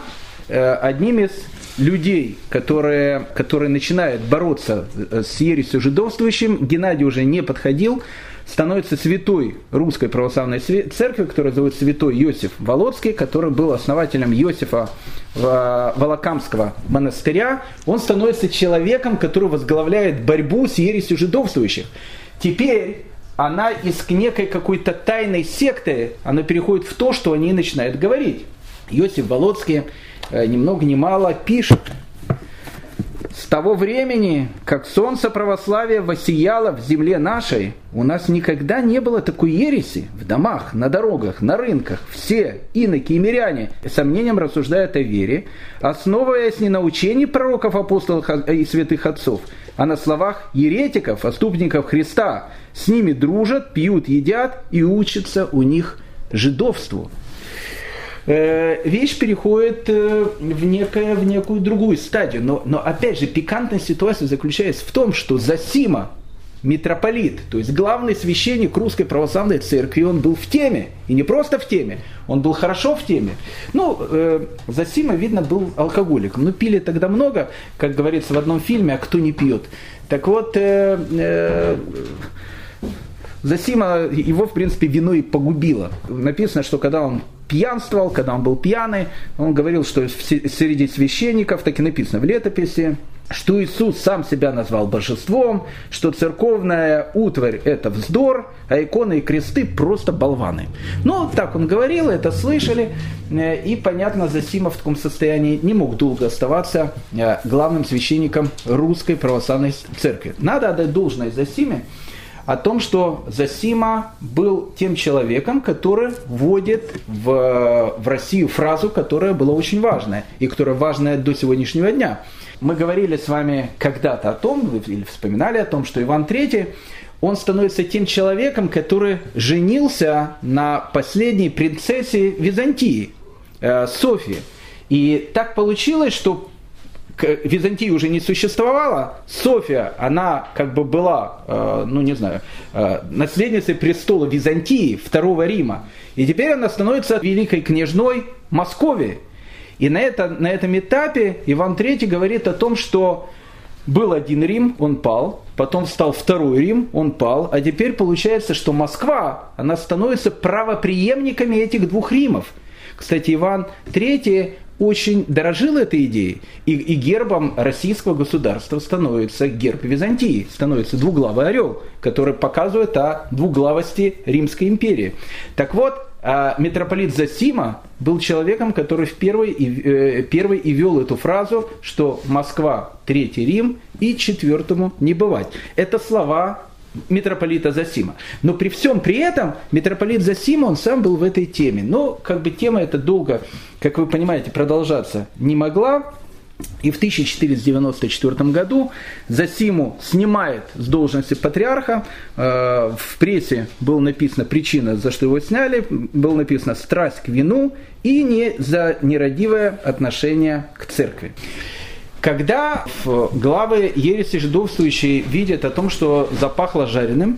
э, одним из людей, которые, которые начинают бороться э, с ересью жидовствующим, Геннадий уже не подходил, становится святой русской православной церкви, которая зовут святой Иосиф Володский, который был основателем Иосифа Волокамского монастыря. Он становится человеком, который возглавляет борьбу с ересью жидовствующих. Теперь она из некой какой-то тайной секты, она переходит в то, что они начинают говорить. Иосиф Володский э, ни много ни мало пишет с того времени, как солнце православия воссияло в земле нашей, у нас никогда не было такой ереси в домах, на дорогах, на рынках. Все иноки и миряне сомнением рассуждают о вере, основываясь не на учении пророков, апостолов и святых отцов, а на словах еретиков, отступников Христа. С ними дружат, пьют, едят и учатся у них жидовству. Э, вещь переходит э, в, некое, в некую другую стадию. Но, но опять же, пикантная ситуация заключается в том, что Засима, митрополит, то есть главный священник русской православной церкви, он был в теме. И не просто в теме, он был хорошо в теме. Ну, э, Засима, видно, был алкоголиком. Ну, пили тогда много, как говорится в одном фильме, а кто не пьет. Так вот, э, э, Засима его, в принципе, вино и погубило. Написано, что когда он пьянствовал, когда он был пьяный, он говорил, что среди священников, так и написано в летописи, что Иисус сам себя назвал божеством, что церковная утварь – это вздор, а иконы и кресты – просто болваны. Ну, так он говорил, это слышали, э, и, понятно, Зосима в таком состоянии не мог долго оставаться э, главным священником русской православной церкви. Надо отдать должное Зосиме, о том, что Засима был тем человеком, который вводит в, в Россию фразу, которая была очень важная, и которая важная до сегодняшнего дня. Мы говорили с вами когда-то о том, или вспоминали о том, что Иван III, он становится тем человеком, который женился на последней принцессе Византии, э, Софии. И так получилось, что Византии уже не существовало, София, она как бы была, э, ну не знаю, э, наследницей престола Византии, второго Рима. И теперь она становится великой княжной Московии. И на, это, на этом этапе Иван III говорит о том, что был один Рим, он пал, потом стал второй Рим, он пал, а теперь получается, что Москва, она становится правоприемниками этих двух Римов. Кстати, Иван III очень дорожил этой идеей, и, и гербом российского государства становится герб Византии, становится двуглавый орел, который показывает о двуглавости Римской империи. Так вот, а митрополит Засима был человеком, который в первый, и, э, первый и вел эту фразу, что Москва – третий Рим и четвертому не бывать. Это слова митрополита Засима. Но при всем при этом митрополит Засима, он сам был в этой теме. Но как бы тема эта долго, как вы понимаете, продолжаться не могла. И в 1494 году Засиму снимает с должности патриарха. Э, в прессе была написана причина, за что его сняли. Было написано «страсть к вину» и не за нерадивое отношение к церкви. Когда главы ереси жидовствующие видят о том, что запахло жареным,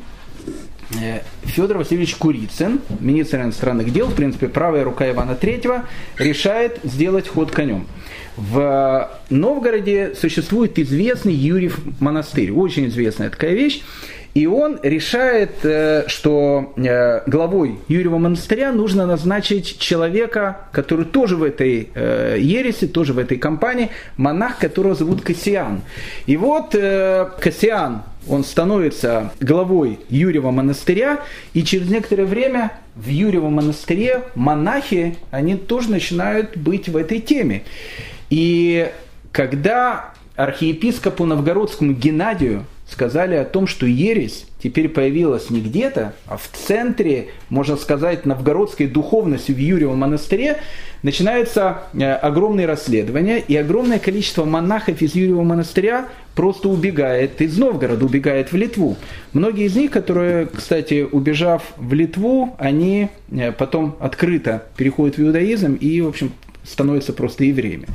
э, Федор Васильевич Курицын, министр иностранных дел, в принципе, правая рука Ивана III, решает сделать ход конем. В Новгороде существует известный Юрьев монастырь, очень известная такая вещь. И он решает, э, что э, главой Юрьева монастыря нужно назначить человека, который тоже в этой э, ереси, тоже в этой компании, монах, которого зовут Кассиан. И вот Кассиан, он становится главой Юрьева монастыря, и через некоторое время в Юрьевом монастыре монахи, они тоже начинают быть в этой теме. И когда архиепископу новгородскому Геннадию сказали о том, что ересь теперь появилась не где-то, а в центре, можно сказать, новгородской духовности в Юрьевом монастыре, начинаются э, огромные расследования, и огромное количество монахов из Юрьевого монастыря просто убегает из Новгорода, убегает в Литву. Многие из них, которые, кстати, убежав в Литву, они э, потом открыто переходят в иудаизм и, в общем, становятся просто евреями.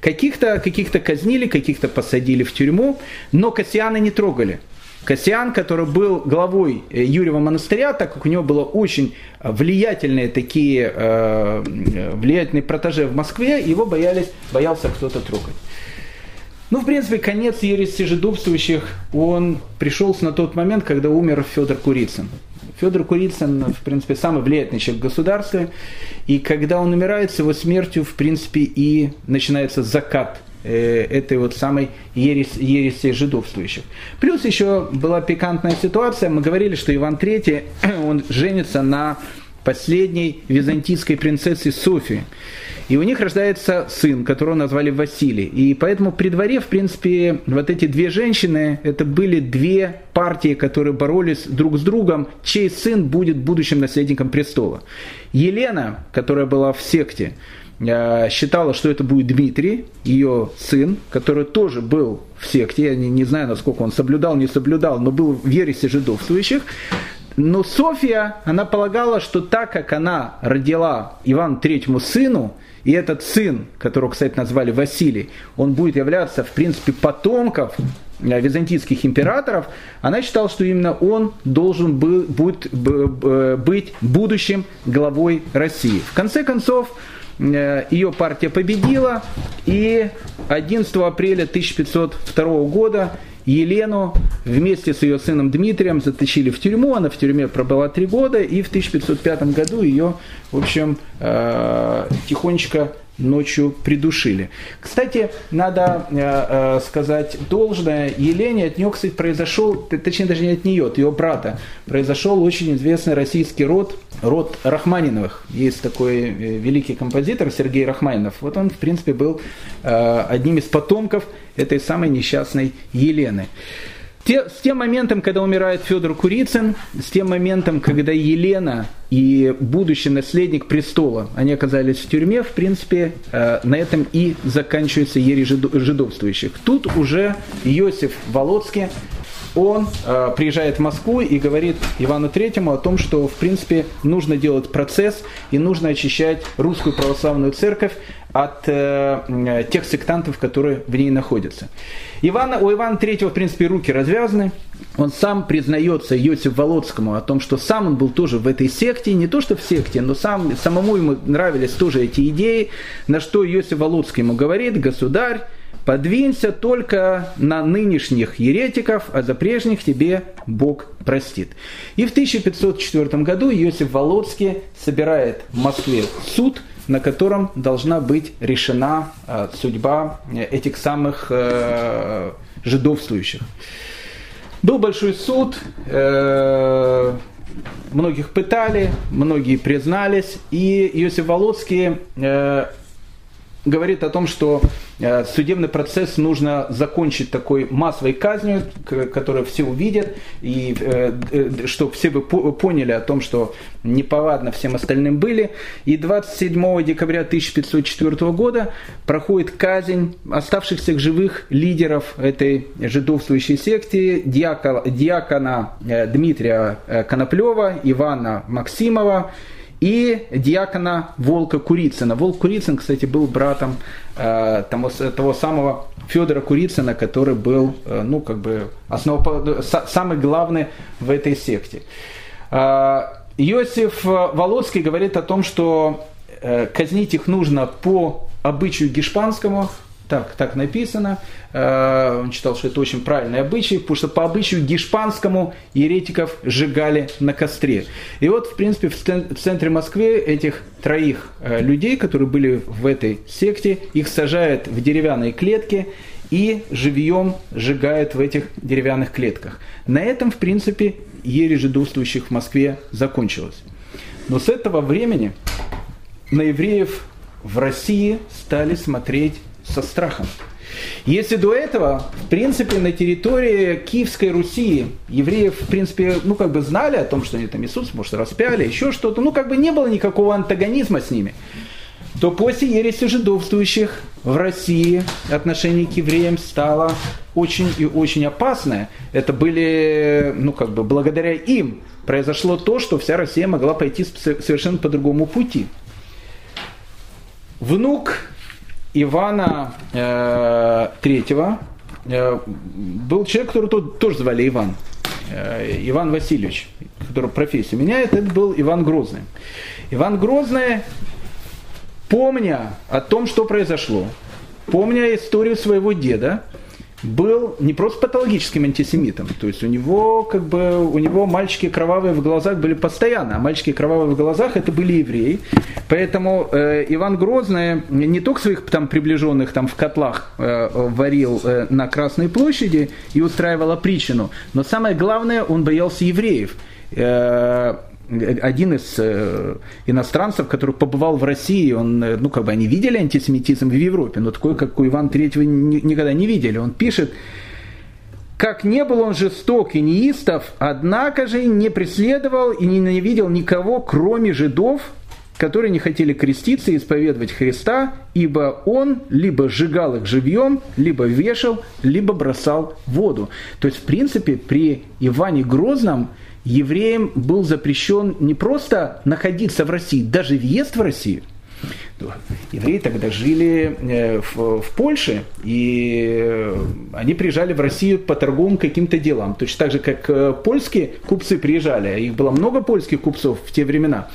Каких-то каких казнили, каких-то посадили в тюрьму, но Кассиана не трогали. Кассиан, который был главой э, Юрьева монастыря, так как у него было очень влиятельные такие, э, влиятельные протеже в Москве, его боялись, боялся кто-то трогать. Ну, в принципе, конец ереси жидовствующих, он пришелся на тот момент, когда умер Федор Курицын. Федор Курицын, в принципе, самый влиятельный человек в государстве. И когда он умирает, с его смертью, в принципе, и начинается закат э, этой вот самой ересь, ереси жидовствующих. Плюс еще была пикантная ситуация. Мы говорили, что Иван III, он женится на последней византийской принцессе Софии. И у них рождается сын, которого назвали Василий. И поэтому при дворе, в принципе, вот эти две женщины, это были две партии, которые боролись друг с другом, чей сын будет будущим наследником престола. Елена, которая была в секте, э, считала, что это будет Дмитрий, ее сын, который тоже был в секте, я не, не знаю, насколько он соблюдал, не соблюдал, но был в ересе жидовствующих. Но Софья, она полагала, что так как она родила Ивану Третьему сыну, и этот сын, которого, кстати, назвали Василий, он будет являться, в принципе, потомков э, византийских императоров, она считала, что именно он должен был, будет быть будущим главой России. В конце концов, э, ее партия победила, и 11 апреля 1502 года Елену вместе с ее сыном Дмитрием затащили в тюрьму. Она в тюрьме пробыла три года, и в 1505 году ее, в общем, э, тихонечко ночью придушили. Кстати, надо э, э, сказать должное, Елене от нее, кстати, произошел, точнее даже не от нее, от ее брата, произошел очень известный российский род, род Рахманиновых. Есть такой э, великий композитор Сергей Рахманинов. Вот он, в принципе, был э, одним из потомков этой самой несчастной Елены. Те, с тем моментом, когда умирает Федор Курицын, с тем моментом, когда Елена и будущий наследник престола, они оказались в тюрьме, в принципе, э, на этом и заканчивается ери жидовствующих. Тут уже Иосиф Володский, он э, приезжает в Москву и говорит Ивану Третьему о том, что, в принципе, нужно делать процесс и нужно очищать русскую православную церковь от э, тех сектантов, которые в ней находятся. Ивана, у Ивана III, в принципе, руки развязаны. Он сам признается Йосиф Володскому о том, что сам он был тоже в этой секте. Не то, что в секте, но сам, самому ему нравились тоже эти идеи. На что Йосиф Володский ему говорит, государь, подвинься только на нынешних еретиков, а за прежних тебе Бог простит. И в 1504 году Иосиф Володский собирает в Москве суд – на котором должна быть решена э, судьба этих самых э, жидовствующих. Был большой суд, э, многих пытали, многие признались, и Иосиф Володский э, говорит о том, что э, судебный процесс нужно закончить такой массовой казнью, которую все увидят, и э, э, чтобы все бы поняли о том, что неповадно всем остальным были. И 27 декабря 1504 года проходит казнь оставшихся живых лидеров этой жидовствующей секты, диакона, диакона Дмитрия Коноплева, Ивана Максимова, и диакона Волка Курицына. Волк Курицын, кстати, был братом э, того, того самого Федора Курицына, который был, э, ну, как бы, основ, самый главный в этой секте. Э, Иосиф Володский говорит о том, что э, казнить их нужно по обычаю гешпанскому, так, так написано. Э, он читал, что это очень правильный обычай, потому что по обычаю гешпанскому еретиков сжигали на костре. И вот, в принципе, в центре Москвы этих троих э, людей, которые были в этой секте, их сажают в деревянные клетки и живьем сжигают в этих деревянных клетках. На этом, в принципе, ересь жидовствующих в Москве закончилась. Но с этого времени на евреев в России стали смотреть со страхом. Если до этого, в принципе, на территории Киевской Руси евреев, в принципе, ну, как бы знали о том, что они там Иисус, может, распяли, еще что-то, ну, как бы не было никакого антагонизма с ними, то после ереси жидовствующих в России отношение к евреям стало очень и очень опасное. Это были, ну, как бы, благодаря им произошло то, что вся Россия могла пойти совершенно по другому пути. Внук Ивана э, Третьего э, был человек, которого тоже звали Иван. Э, Иван Васильевич, который профессию меняет, это был Иван Грозный. Иван Грозный, помня о том, что произошло, помня историю своего деда, был не просто патологическим антисемитом, то есть у него как бы у него мальчики кровавые в глазах были постоянно, а мальчики кровавые в глазах это были евреи, поэтому э, Иван Грозный не только своих там приближенных там в котлах э, варил э, на Красной площади и устраивал опричину, но самое главное он боялся евреев. Э, один из э, иностранцев, который побывал в России, он, э, ну, как бы они видели антисемитизм в Европе, но такой, как у Ивана Третьего, никогда не видели. Он пишет, как не был он жесток и неистов, однако же не преследовал и не ненавидел никого, кроме жидов, которые не хотели креститься и исповедовать Христа, ибо он либо сжигал их живьем, либо вешал, либо бросал воду. То есть, в принципе, при Иване Грозном евреям был запрещен не просто находиться в России, даже въезд в Россию. Евреи тогда жили э, в, в Польше, и они приезжали в Россию по торговым каким-то делам. Точно так же, как э, польские купцы приезжали. Их было много польских купцов в те времена.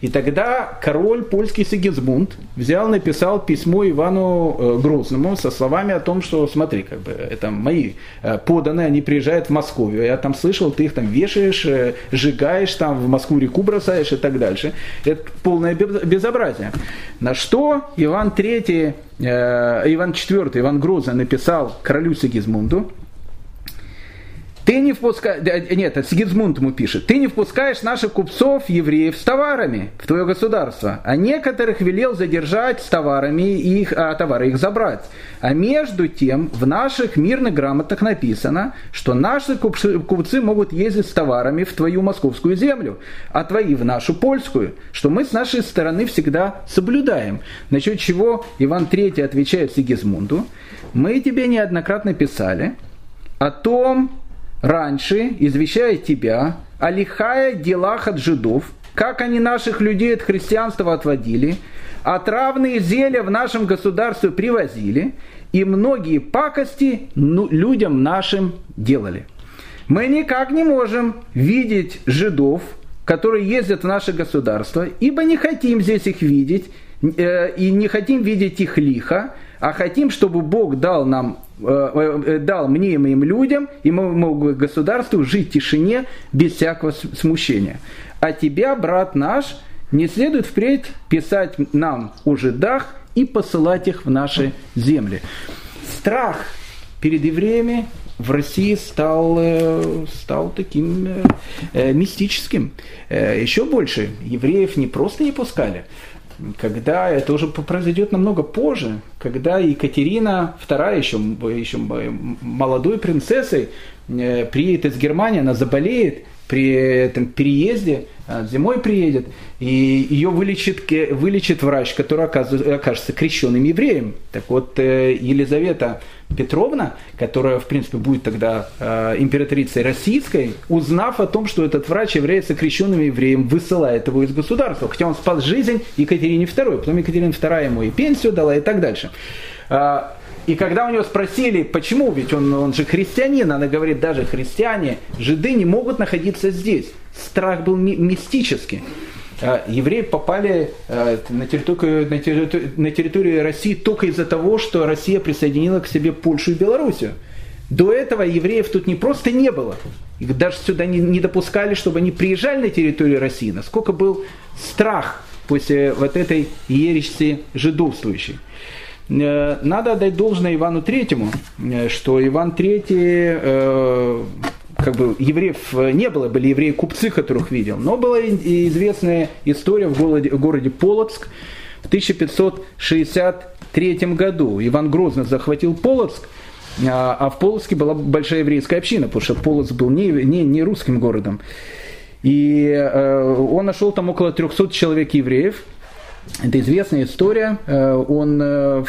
И тогда король польский Сигизмунд взял, написал письмо Ивану э, Грозному со словами о том, что смотри, как бы это мои э, поданные, они приезжают в Москву. Я там слышал, ты их там вешаешь, э, сжигаешь, там в Москву реку бросаешь и так дальше. Это полное безобразие. На что Иван III, Иван IV, Иван Грозный написал королю Сигизмунду, ты не впускаешь, нет, это Сигизмунд ему пишет, ты не впускаешь наших купцов, евреев, с товарами в твое государство, а некоторых велел задержать с товарами, их, а товары их забрать. А между тем в наших мирных грамотах написано, что наши купцы могут ездить с товарами в твою московскую землю, а твои в нашу польскую, что мы с нашей стороны всегда соблюдаем. Насчет чего Иван III отвечает Сигизмунду, мы тебе неоднократно писали о том, раньше, извещая тебя, о лихая делах от жидов, как они наших людей от христианства отводили, отравные зелья в нашем государстве привозили, и многие пакости ну, людям нашим делали. Мы никак не можем видеть жидов, которые ездят в наше государство, ибо не хотим здесь их видеть, э, и не хотим видеть их лихо, а хотим, чтобы Бог дал нам Э, э, дал мне и моим людям и моему государству жить в тишине без всякого смущения. А тебя, брат наш, не следует впредь писать нам о жидах и посылать их в наши земли. Страх перед евреями в России стал, э, стал таким мистическим. Еще больше евреев не просто не пускали, когда это уже произойдет намного позже, когда Екатерина II, еще, еще молодой принцессой, э, приедет из Германии, она заболеет, при этом переезде, а, зимой приедет, и ее вылечит, вылечит врач, который окажется крещенным евреем. Так вот, э, Елизавета Петровна, которая, в принципе, будет тогда э, императрицей российской, узнав о том, что этот врач является крещенным евреем, высылает его из государства, хотя он спас жизнь Екатерине II, потом Екатерина II ему и пенсию дала и так дальше. А, и когда у него спросили, почему, ведь он, он же христианин, она говорит, даже христиане, жиды не могут находиться здесь. Страх был ми- мистический. А, евреи попали а, на территорию, на, территорию, на территорию России только из-за того, что Россия присоединила к себе Польшу и Белоруссию. До этого евреев тут не просто не было. Их даже сюда не, не допускали, чтобы они приезжали на территорию России. Насколько был страх после вот этой ереси жидовствующей. Э, надо отдать должное Ивану Третьему, э, что Иван Третий, э, как бы евреев не было, были евреи-купцы, которых видел, но была известная история в городе, в городе Полоцк в 1563 году. Иван Грозный захватил Полоцк, а в Полоцке была большая еврейская община, потому что Полоцк был не, не, не русским городом. И он нашел там около 300 человек евреев, это известная история. Э, он, э,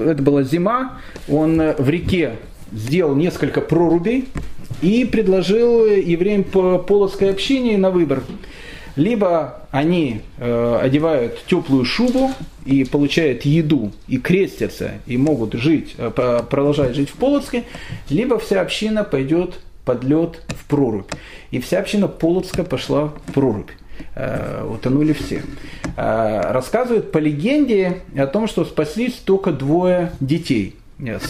это была зима, он в реке сделал несколько прорубей и предложил евреям по полоцкой общине на выбор. Либо они э, одевают теплую шубу и получают еду, и крестятся, и могут жить, продолжать жить в Полоцке, либо вся община пойдет под лед в прорубь. И вся община Полоцка пошла в прорубь. Э, утонули все. Э, рассказывают по легенде о том, что спаслись только двое детей.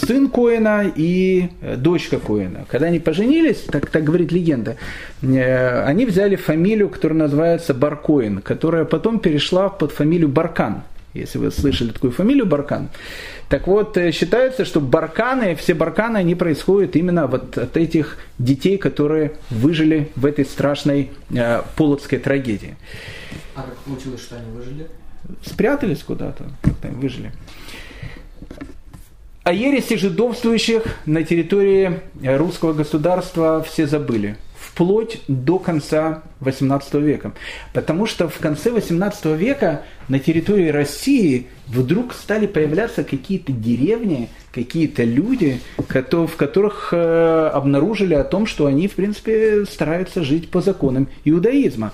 Сын Коина и дочка Коина. Когда они поженились, так, так говорит легенда, э, они взяли фамилию, которая называется Баркоин, которая потом перешла под фамилию Баркан если вы слышали такую фамилию Баркан. Так вот, э, считается, что барканы, все барканы, они происходят именно вот от этих детей, которые выжили в этой страшной э, полоцкой трагедии. А как получилось, что они выжили? Спрятались куда-то, как-то выжили. О ереси жидовствующих на территории русского государства все забыли вплоть до конца XVIII века. Потому что в конце XVIII века на территории России вдруг стали появляться какие-то деревни, какие-то люди, в которых э, обнаружили о том, что они, в принципе, стараются жить по законам иудаизма.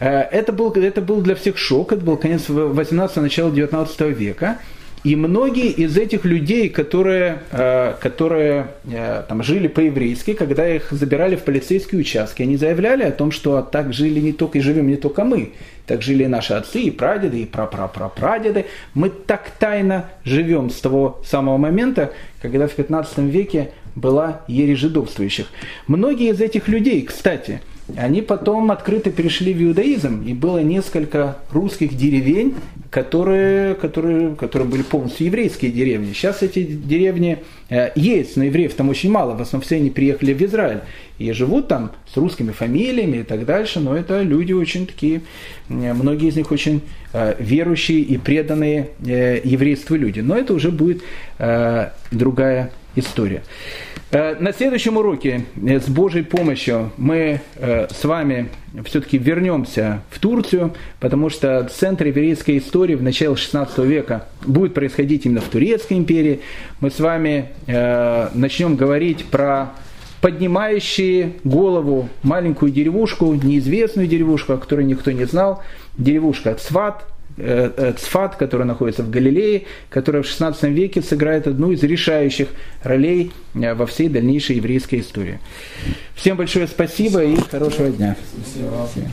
Э, это был, это был для всех шок, это был конец 18 начало 19 века. И многие из этих людей, которые, э, которые э, там, жили по-еврейски, когда их забирали в полицейские участки, они заявляли о том, что так жили не только и живем не только мы, так жили и наши отцы, и прадеды, и прапрапрапрадеды. Мы так тайно живем с того самого момента, когда в 15 веке была ересь жидовствующих. Многие из этих людей, кстати, они потом открыто перешли в иудаизм, и было несколько русских деревень, которые, которые, которые были полностью еврейские деревни. Сейчас эти деревни э, есть, но евреев там очень мало, в основном все они приехали в Израиль и живут там с русскими фамилиями и так дальше, но это люди очень такие, э, многие из них очень э, верующие и преданные еврейству люди. Но это уже будет другая история. Э, на следующем уроке э, с Божьей помощью мы э, с вами все-таки вернемся в Турцию, потому что центр еврейской истории в начале 16 века будет происходить именно в Турецкой империи. Мы с вами начнем говорить про поднимающие голову маленькую деревушку, неизвестную деревушку, о которой никто не знал, деревушка Цват, Цфат, который находится в Галилее, которая в XVI веке сыграет одну из решающих ролей э, во всей дальнейшей еврейской истории. Всем большое спасибо и хорошего дня. Спасибо.